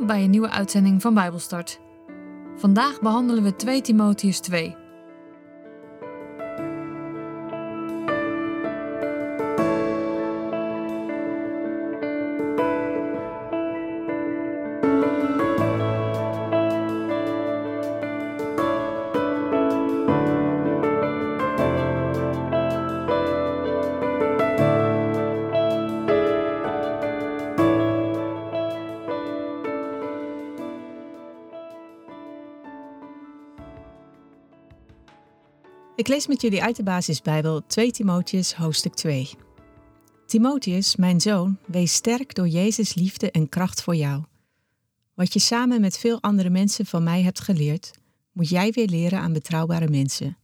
Bij een nieuwe uitzending van Bijbelstart. Vandaag behandelen we 2 Timotheus 2. Ik lees met jullie uit de basisbijbel 2 Timotheus hoofdstuk 2. Timotheus, mijn zoon, wees sterk door Jezus liefde en kracht voor jou. Wat je samen met veel andere mensen van mij hebt geleerd, moet jij weer leren aan betrouwbare mensen.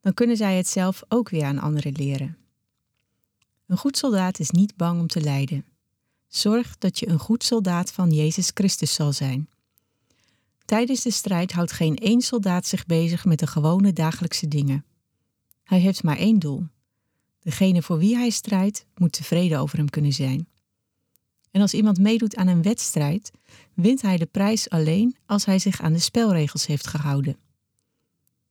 Dan kunnen zij het zelf ook weer aan anderen leren. Een goed soldaat is niet bang om te lijden. Zorg dat je een goed soldaat van Jezus Christus zal zijn. Tijdens de strijd houdt geen één soldaat zich bezig met de gewone dagelijkse dingen. Hij heeft maar één doel. Degene voor wie hij strijdt moet tevreden over hem kunnen zijn. En als iemand meedoet aan een wedstrijd, wint hij de prijs alleen als hij zich aan de spelregels heeft gehouden.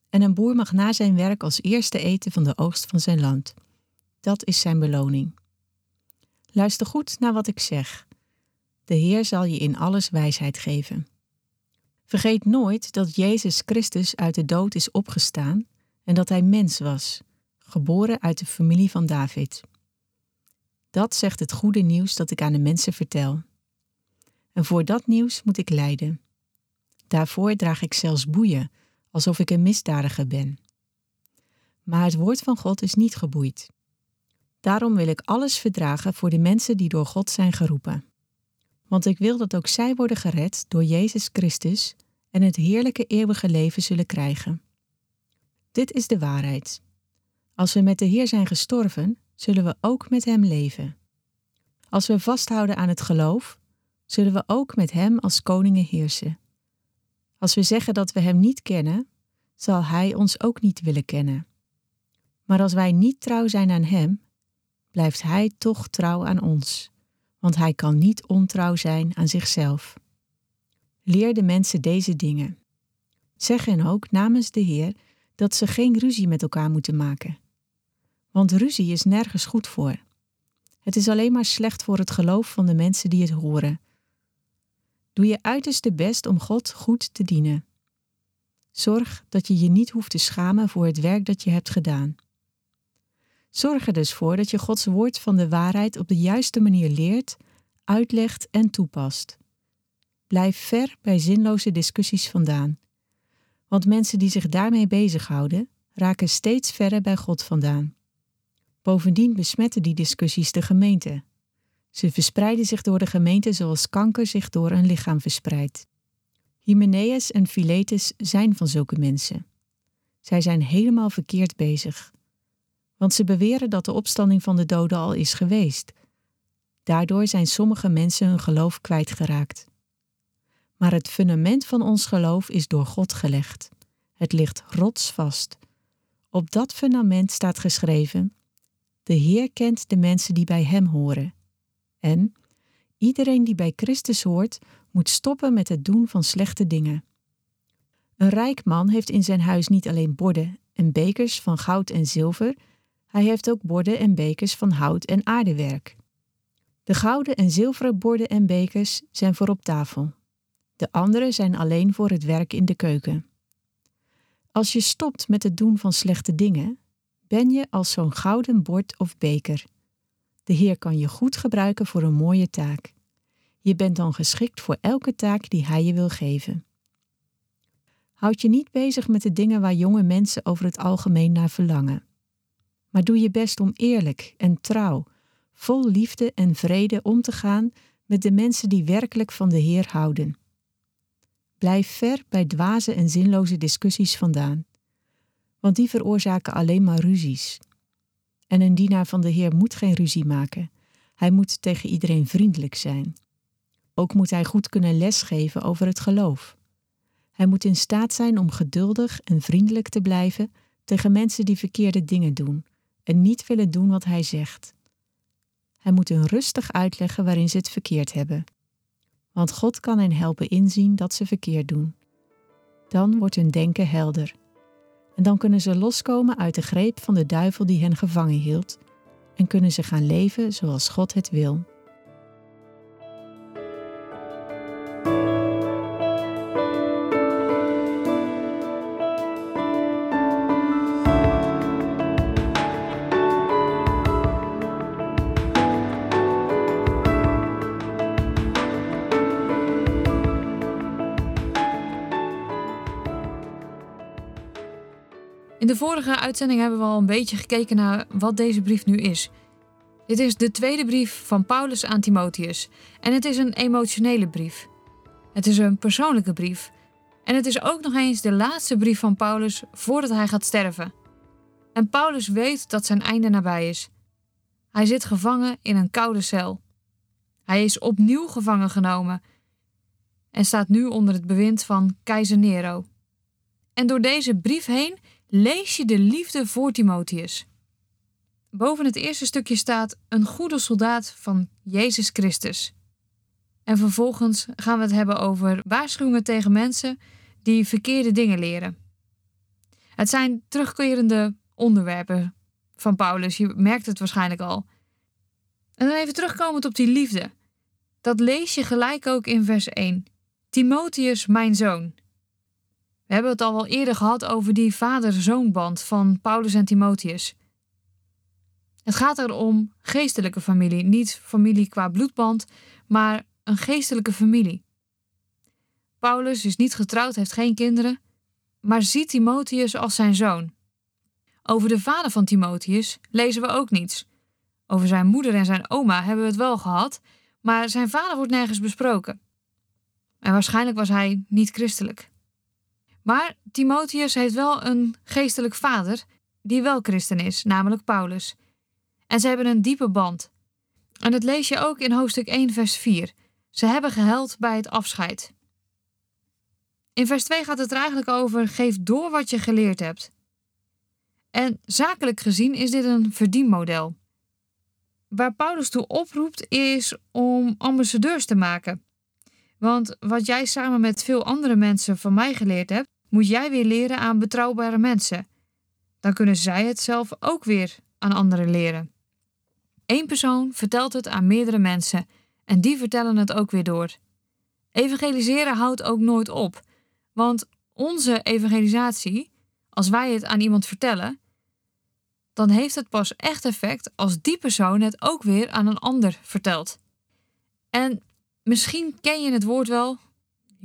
En een boer mag na zijn werk als eerste eten van de oogst van zijn land. Dat is zijn beloning. Luister goed naar wat ik zeg. De Heer zal je in alles wijsheid geven. Vergeet nooit dat Jezus Christus uit de dood is opgestaan en dat hij mens was, geboren uit de familie van David. Dat zegt het goede nieuws dat ik aan de mensen vertel. En voor dat nieuws moet ik lijden. Daarvoor draag ik zelfs boeien, alsof ik een misdadiger ben. Maar het woord van God is niet geboeid. Daarom wil ik alles verdragen voor de mensen die door God zijn geroepen. Want ik wil dat ook zij worden gered door Jezus Christus en het heerlijke eeuwige leven zullen krijgen. Dit is de waarheid. Als we met de Heer zijn gestorven, zullen we ook met Hem leven. Als we vasthouden aan het geloof, zullen we ook met Hem als koningen heersen. Als we zeggen dat we Hem niet kennen, zal Hij ons ook niet willen kennen. Maar als wij niet trouw zijn aan Hem, blijft Hij toch trouw aan ons, want Hij kan niet ontrouw zijn aan zichzelf. Leer de mensen deze dingen. Zeg hen ook namens de Heer dat ze geen ruzie met elkaar moeten maken. Want ruzie is nergens goed voor. Het is alleen maar slecht voor het geloof van de mensen die het horen. Doe je uiterste best om God goed te dienen. Zorg dat je je niet hoeft te schamen voor het werk dat je hebt gedaan. Zorg er dus voor dat je Gods woord van de waarheid op de juiste manier leert, uitlegt en toepast. Blijf ver bij zinloze discussies vandaan. Want mensen die zich daarmee bezighouden, raken steeds verder bij God vandaan. Bovendien besmetten die discussies de gemeente. Ze verspreiden zich door de gemeente zoals kanker zich door een lichaam verspreidt. Hymenaeus en Philetus zijn van zulke mensen. Zij zijn helemaal verkeerd bezig. Want ze beweren dat de opstanding van de doden al is geweest. Daardoor zijn sommige mensen hun geloof kwijtgeraakt. Maar het fundament van ons geloof is door God gelegd. Het ligt rotsvast. Op dat fundament staat geschreven: De Heer kent de mensen die bij Hem horen. En iedereen die bij Christus hoort, moet stoppen met het doen van slechte dingen. Een rijk man heeft in zijn huis niet alleen borden en bekers van goud en zilver, hij heeft ook borden en bekers van hout en aardewerk. De gouden en zilveren borden en bekers zijn voor op tafel. De andere zijn alleen voor het werk in de keuken. Als je stopt met het doen van slechte dingen, ben je als zo'n gouden bord of beker. De Heer kan je goed gebruiken voor een mooie taak. Je bent dan geschikt voor elke taak die Hij je wil geven. Houd je niet bezig met de dingen waar jonge mensen over het algemeen naar verlangen. Maar doe je best om eerlijk en trouw, vol liefde en vrede om te gaan met de mensen die werkelijk van de Heer houden. Blijf ver bij dwaze en zinloze discussies vandaan, want die veroorzaken alleen maar ruzies. En een dienaar van de Heer moet geen ruzie maken. Hij moet tegen iedereen vriendelijk zijn. Ook moet hij goed kunnen lesgeven over het geloof. Hij moet in staat zijn om geduldig en vriendelijk te blijven tegen mensen die verkeerde dingen doen en niet willen doen wat hij zegt. Hij moet hun rustig uitleggen waarin ze het verkeerd hebben want God kan hen helpen inzien dat ze verkeerd doen. Dan wordt hun denken helder. En dan kunnen ze loskomen uit de greep van de duivel die hen gevangen hield en kunnen ze gaan leven zoals God het wil. Vorige uitzending hebben we al een beetje gekeken naar wat deze brief nu is. Dit is de tweede brief van Paulus aan Timotheus en het is een emotionele brief. Het is een persoonlijke brief en het is ook nog eens de laatste brief van Paulus voordat hij gaat sterven. En Paulus weet dat zijn einde nabij is. Hij zit gevangen in een koude cel. Hij is opnieuw gevangen genomen en staat nu onder het bewind van keizer Nero. En door deze brief heen lees je de liefde voor Timotheus. Boven het eerste stukje staat een goede soldaat van Jezus Christus. En vervolgens gaan we het hebben over waarschuwingen tegen mensen die verkeerde dingen leren. Het zijn terugkerende onderwerpen van Paulus, je merkt het waarschijnlijk al. En dan even terugkomend op die liefde. Dat lees je gelijk ook in vers 1. Timotheus, mijn zoon. We hebben het al wel eerder gehad over die vader-zoonband van Paulus en Timotheus. Het gaat er om geestelijke familie, niet familie qua bloedband, maar een geestelijke familie. Paulus is niet getrouwd, heeft geen kinderen, maar ziet Timotheus als zijn zoon. Over de vader van Timotheus lezen we ook niets. Over zijn moeder en zijn oma hebben we het wel gehad, maar zijn vader wordt nergens besproken. En waarschijnlijk was hij niet christelijk. Maar Timotheus heeft wel een geestelijk vader die wel christen is, namelijk Paulus. En ze hebben een diepe band. En dat lees je ook in hoofdstuk 1, vers 4. Ze hebben gehuild bij het afscheid. In vers 2 gaat het er eigenlijk over: geef door wat je geleerd hebt. En zakelijk gezien is dit een verdienmodel. Waar Paulus toe oproept is om ambassadeurs te maken. Want wat jij samen met veel andere mensen van mij geleerd hebt, moet jij weer leren aan betrouwbare mensen. Dan kunnen zij het zelf ook weer aan anderen leren. Eén persoon vertelt het aan meerdere mensen en die vertellen het ook weer door. Evangeliseren houdt ook nooit op, want onze evangelisatie, als wij het aan iemand vertellen, dan heeft het pas echt effect als die persoon het ook weer aan een ander vertelt. En misschien ken je het woord wel,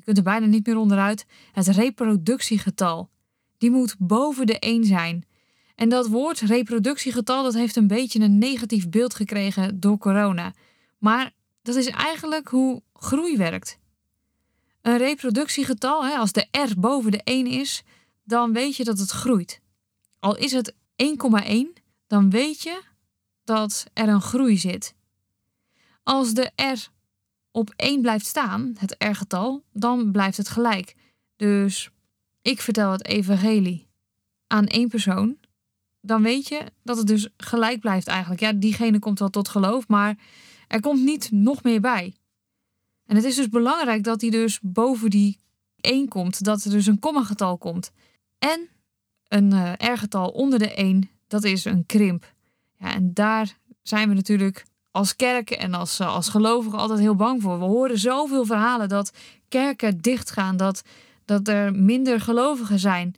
je kunt er bijna niet meer onderuit, het reproductiegetal. Die moet boven de 1 zijn. En dat woord reproductiegetal dat heeft een beetje een negatief beeld gekregen door corona. Maar dat is eigenlijk hoe groei werkt. Een reproductiegetal, als de R boven de 1 is, dan weet je dat het groeit. Al is het 1,1, dan weet je dat er een groei zit. Als de R op 1 blijft staan, het R-getal, dan blijft het gelijk. Dus ik vertel het evangelie aan één persoon, dan weet je dat het dus gelijk blijft eigenlijk. Ja, diegene komt wel tot geloof, maar er komt niet nog meer bij. En het is dus belangrijk dat hij dus boven die 1 komt, dat er dus een kommagetal komt. En een uh, R-getal onder de 1, dat is een krimp. Ja, en daar zijn we natuurlijk als kerk en als, eh, als gelovigen altijd heel bang voor. We horen zoveel verhalen dat kerken dichtgaan, dat, dat er minder gelovigen zijn.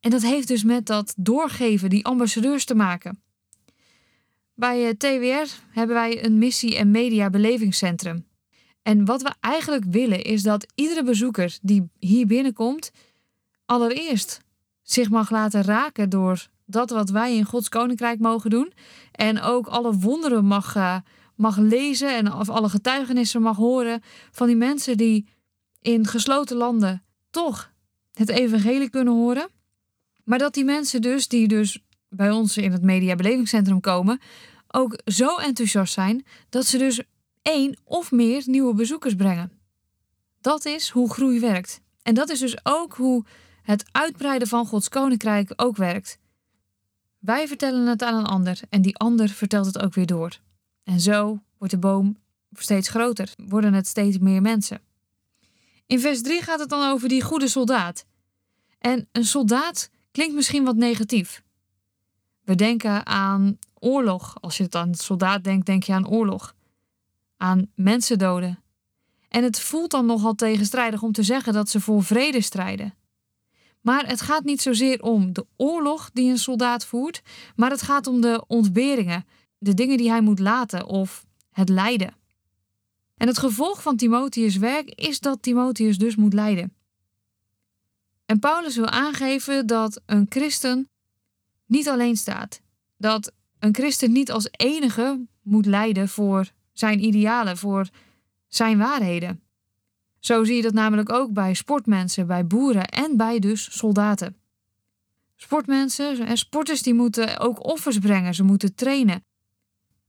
En dat heeft dus met dat doorgeven, die ambassadeurs te maken. Bij eh, TWR hebben wij een missie- en mediabelevingscentrum. En wat we eigenlijk willen is dat iedere bezoeker die hier binnenkomt, allereerst zich mag laten raken door dat wat wij in Gods Koninkrijk mogen doen. En ook alle wonderen mag, uh, mag lezen en of alle getuigenissen mag horen van die mensen die in gesloten landen toch het evangelie kunnen horen. Maar dat die mensen dus, die dus bij ons in het mediabelevingscentrum komen, ook zo enthousiast zijn dat ze dus één of meer nieuwe bezoekers brengen. Dat is hoe groei werkt. En dat is dus ook hoe het uitbreiden van Gods koninkrijk ook werkt. Wij vertellen het aan een ander en die ander vertelt het ook weer door. En zo wordt de boom steeds groter, worden het steeds meer mensen. In vers 3 gaat het dan over die goede soldaat. En een soldaat klinkt misschien wat negatief. We denken aan oorlog. Als je het aan soldaat denkt, denk je aan oorlog. Aan mensen doden. En het voelt dan nogal tegenstrijdig om te zeggen dat ze voor vrede strijden. Maar het gaat niet zozeer om de oorlog die een soldaat voert, maar het gaat om de ontberingen, de dingen die hij moet laten of het lijden. En het gevolg van Timotheus' werk is dat Timotheus dus moet lijden. En Paulus wil aangeven dat een christen niet alleen staat. Dat een christen niet als enige moet lijden voor zijn idealen, voor zijn waarheden. Zo zie je dat namelijk ook bij sportmensen, bij boeren en bij dus soldaten. Sportmensen en sporters die moeten ook offers brengen, ze moeten trainen.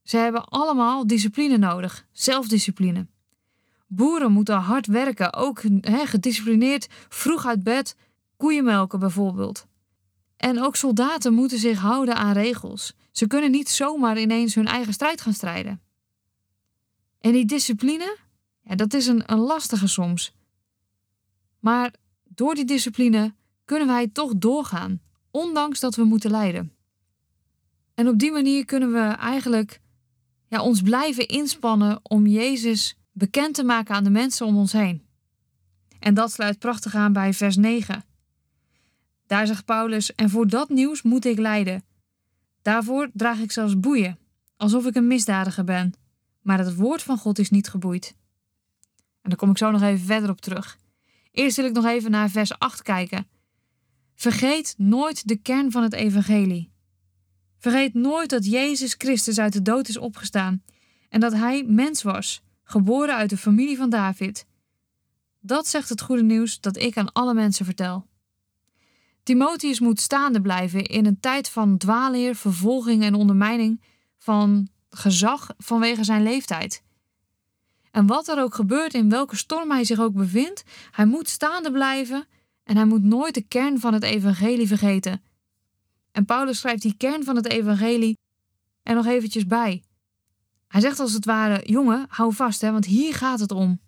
Ze hebben allemaal discipline nodig, zelfdiscipline. Boeren moeten hard werken, ook gedisciplineerd vroeg uit bed, koeien melken bijvoorbeeld. En ook soldaten moeten zich houden aan regels. Ze kunnen niet zomaar ineens hun eigen strijd gaan strijden. En die discipline, ja, dat is een, een lastige soms. Maar door die discipline kunnen wij toch doorgaan, ondanks dat we moeten lijden. En op die manier kunnen we eigenlijk ja, ons blijven inspannen om Jezus bekend te maken aan de mensen om ons heen. En dat sluit prachtig aan bij vers 9. Daar zegt Paulus: En voor dat nieuws moet ik lijden. Daarvoor draag ik zelfs boeien, alsof ik een misdadiger ben. Maar het woord van God is niet geboeid. En daar kom ik zo nog even verder op terug. Eerst wil ik nog even naar vers 8 kijken. Vergeet nooit de kern van het evangelie. Vergeet nooit dat Jezus Christus uit de dood is opgestaan en dat hij mens was, geboren uit de familie van David. Dat zegt het goede nieuws dat ik aan alle mensen vertel. Timotheus moet staande blijven in een tijd van dwaalleer, vervolging en ondermijning van gezag vanwege zijn leeftijd. En wat er ook gebeurt, in welke storm hij zich ook bevindt, hij moet staande blijven en hij moet nooit de kern van het evangelie vergeten. En Paulus schrijft die kern van het evangelie er nog eventjes bij. Hij zegt als het ware: jongen, hou vast, hè, want hier gaat het om.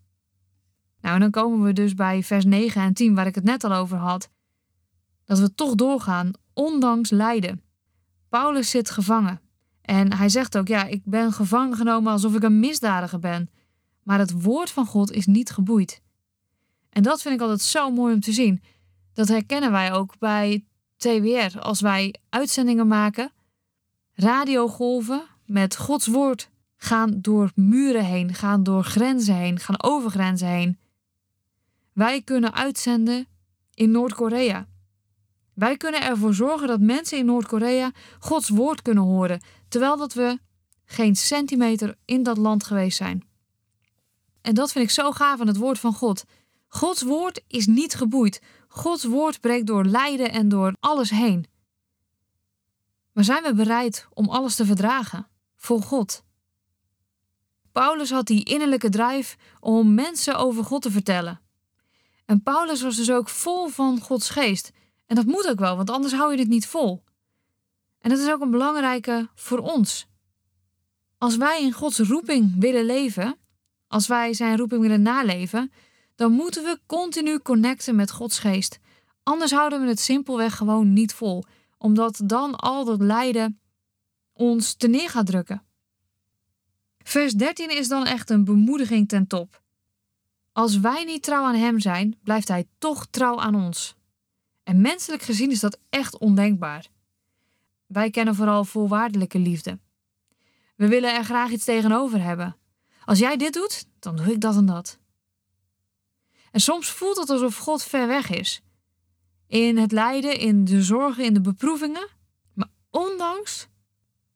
Nou, en dan komen we dus bij vers 9 en 10, waar ik het net al over had. Dat we toch doorgaan, ondanks lijden. Paulus zit gevangen. En hij zegt ook: Ja, ik ben gevangen genomen alsof ik een misdadiger ben. Maar het woord van God is niet geboeid. En dat vind ik altijd zo mooi om te zien. Dat herkennen wij ook bij TWR als wij uitzendingen maken. Radiogolven met Gods woord gaan door muren heen, gaan door grenzen heen, gaan over grenzen heen. Wij kunnen uitzenden in Noord-Korea. Wij kunnen ervoor zorgen dat mensen in Noord-Korea Gods woord kunnen horen, terwijl dat we geen centimeter in dat land geweest zijn. En dat vind ik zo gaaf aan het woord van God. Gods woord is niet geboeid. Gods woord breekt door lijden en door alles heen. Maar zijn we bereid om alles te verdragen voor God? Paulus had die innerlijke drijf om mensen over God te vertellen. En Paulus was dus ook vol van Gods geest. En dat moet ook wel, want anders hou je dit niet vol. En dat is ook een belangrijke voor ons. Als wij in Gods roeping willen leven, als wij zijn roeping willen naleven, dan moeten we continu connecten met Gods geest. Anders houden we het simpelweg gewoon niet vol, omdat dan al dat lijden ons te neer gaat drukken. Vers 13 is dan echt een bemoediging ten top. Als wij niet trouw aan Hem zijn, blijft Hij toch trouw aan ons. En menselijk gezien is dat echt ondenkbaar. Wij kennen vooral voorwaardelijke liefde. We willen er graag iets tegenover hebben. Als jij dit doet, dan doe ik dat en dat. En soms voelt het alsof God ver weg is. In het lijden, in de zorgen, in de beproevingen. Maar ondanks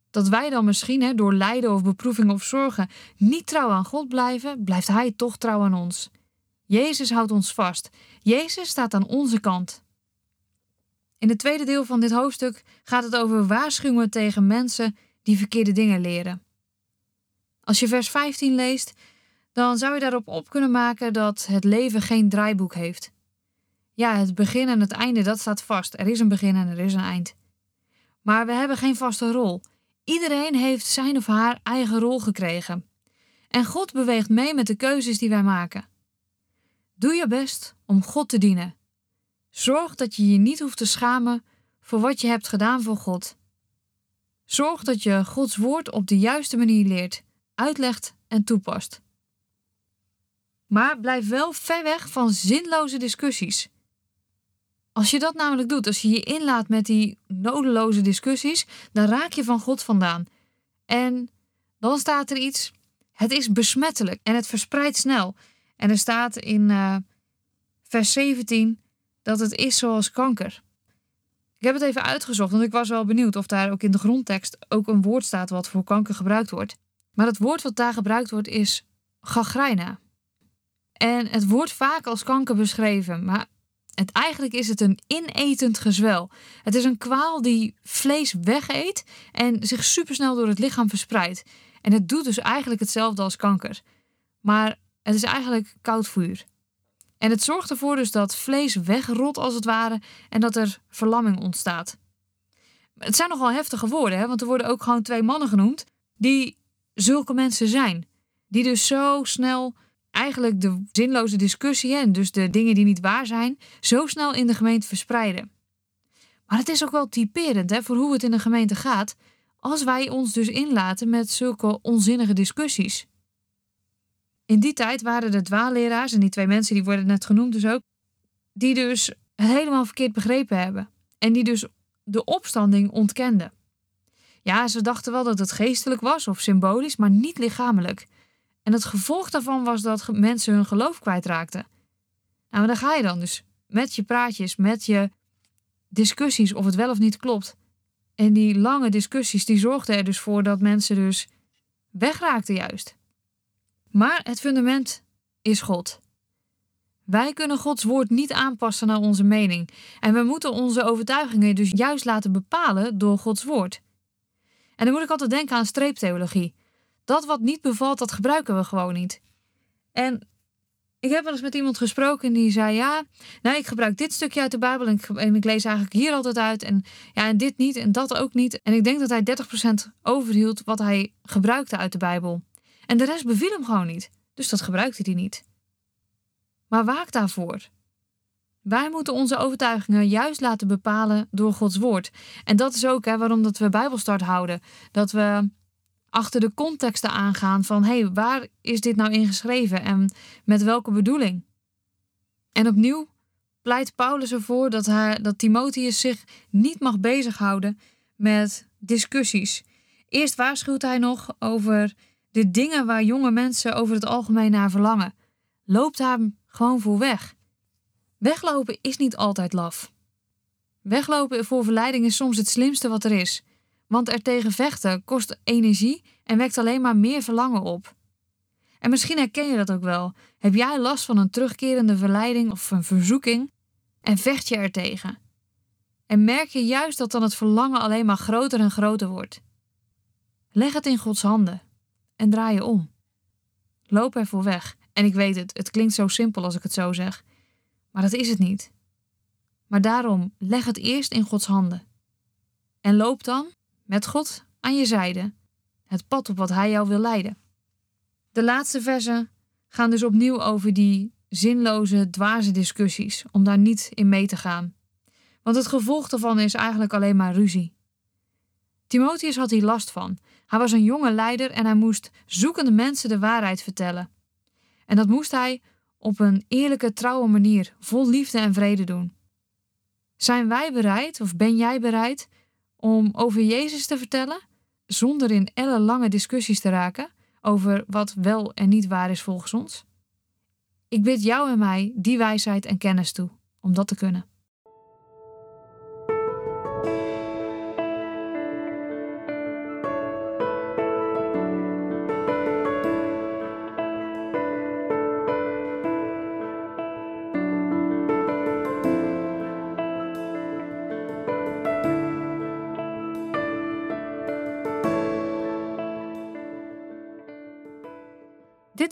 dat wij dan misschien hè, door lijden of beproeving of zorgen niet trouw aan God blijven, blijft Hij toch trouw aan ons. Jezus houdt ons vast. Jezus staat aan onze kant. In het tweede deel van dit hoofdstuk gaat het over waarschuwingen tegen mensen die verkeerde dingen leren. Als je vers 15 leest, dan zou je daarop op kunnen maken dat het leven geen draaiboek heeft. Ja, het begin en het einde, dat staat vast. Er is een begin en er is een eind. Maar we hebben geen vaste rol. Iedereen heeft zijn of haar eigen rol gekregen. En God beweegt mee met de keuzes die wij maken. Doe je best om God te dienen. Zorg dat je je niet hoeft te schamen voor wat je hebt gedaan voor God. Zorg dat je Gods woord op de juiste manier leert, uitlegt en toepast. Maar blijf wel ver weg van zinloze discussies. Als je dat namelijk doet, als je je inlaat met die nodeloze discussies, dan raak je van God vandaan. En dan staat er iets, het is besmettelijk en het verspreidt snel. En er staat in uh, vers 17 dat het is zoals kanker. Ik heb het even uitgezocht, want ik was wel benieuwd of daar ook in de grondtekst ook een woord staat wat voor kanker gebruikt wordt. Maar het woord wat daar gebruikt wordt is gagrijna. En het wordt vaak als kanker beschreven, maar het, eigenlijk is het een inetend gezwel. Het is een kwaal die vlees wegeet en zich supersnel door het lichaam verspreidt. En het doet dus eigenlijk hetzelfde als kanker. Maar het is eigenlijk koud vuur. En het zorgt ervoor dus dat vlees wegrot als het ware en dat er verlamming ontstaat. Het zijn nogal heftige woorden, hè? want er worden ook gewoon twee mannen genoemd die zulke mensen zijn. Die dus zo snel eigenlijk de zinloze discussie en dus de dingen die niet waar zijn, zo snel in de gemeente verspreiden. Maar het is ook wel typerend hè, voor hoe het in de gemeente gaat als wij ons dus inlaten met zulke onzinnige discussies. In die tijd waren de dwaalleraars, en die twee mensen die worden net genoemd dus ook, die dus helemaal verkeerd begrepen hebben. En die dus de opstanding ontkenden. Ja, ze dachten wel dat het geestelijk was of symbolisch, maar niet lichamelijk. En het gevolg daarvan was dat mensen hun geloof kwijtraakten. Nou, en daar ga je dan dus met je praatjes, met je discussies of het wel of niet klopt. En die lange discussies die zorgden er dus voor dat mensen dus wegraakten juist. Maar het fundament is God. Wij kunnen Gods woord niet aanpassen naar onze mening. En we moeten onze overtuigingen dus juist laten bepalen door Gods woord. En dan moet ik altijd denken aan streeptheologie. Dat wat niet bevalt, dat gebruiken we gewoon niet. En ik heb wel eens met iemand gesproken die zei: Ja, nou, ik gebruik dit stukje uit de Bijbel en ik, en ik, lees eigenlijk hier altijd uit. En ja, en dit niet en dat ook niet. En ik denk dat hij 30% overhield wat hij gebruikte uit de Bijbel. En de rest beviel hem gewoon niet. Dus dat gebruikte hij niet. Maar waak daarvoor. Wij moeten onze overtuigingen juist laten bepalen door Gods woord. En dat is ook hè, waarom dat we Bijbelstart houden. Dat we achter de contexten aangaan van hé, hey, waar is dit nou ingeschreven en met welke bedoeling? En opnieuw pleit Paulus ervoor dat, dat Timotheus zich niet mag bezighouden met discussies. Eerst waarschuwt hij nog over de dingen waar jonge mensen over het algemeen naar verlangen. Loopt daar gewoon voor weg. Weglopen is niet altijd laf. Weglopen voor verleiding is soms het slimste wat er is. Want er tegen vechten kost energie en wekt alleen maar meer verlangen op. En misschien herken je dat ook wel. Heb jij last van een terugkerende verleiding of een verzoeking en vecht je er tegen? En merk je juist dat dan het verlangen alleen maar groter en groter wordt. Leg het in Gods handen en draai je om. Loop ervoor weg. En ik weet het, het klinkt zo simpel als ik het zo zeg, maar dat is het niet. Maar daarom leg het eerst in Gods handen. En loop dan met God aan je zijde, het pad op wat Hij jou wil leiden. De laatste versen gaan dus opnieuw over die zinloze, dwaze discussies, om daar niet in mee te gaan. Want het gevolg daarvan is eigenlijk alleen maar ruzie. Timotheus had hier last van. Hij was een jonge leider en hij moest zoekende mensen de waarheid vertellen. En dat moest hij op een eerlijke, trouwe manier, vol liefde en vrede doen. Zijn wij bereid, of ben jij bereid, om over Jezus te vertellen, zonder in ellenlange discussies te raken over wat wel en niet waar is volgens ons? Ik bid jou en mij die wijsheid en kennis toe om dat te kunnen.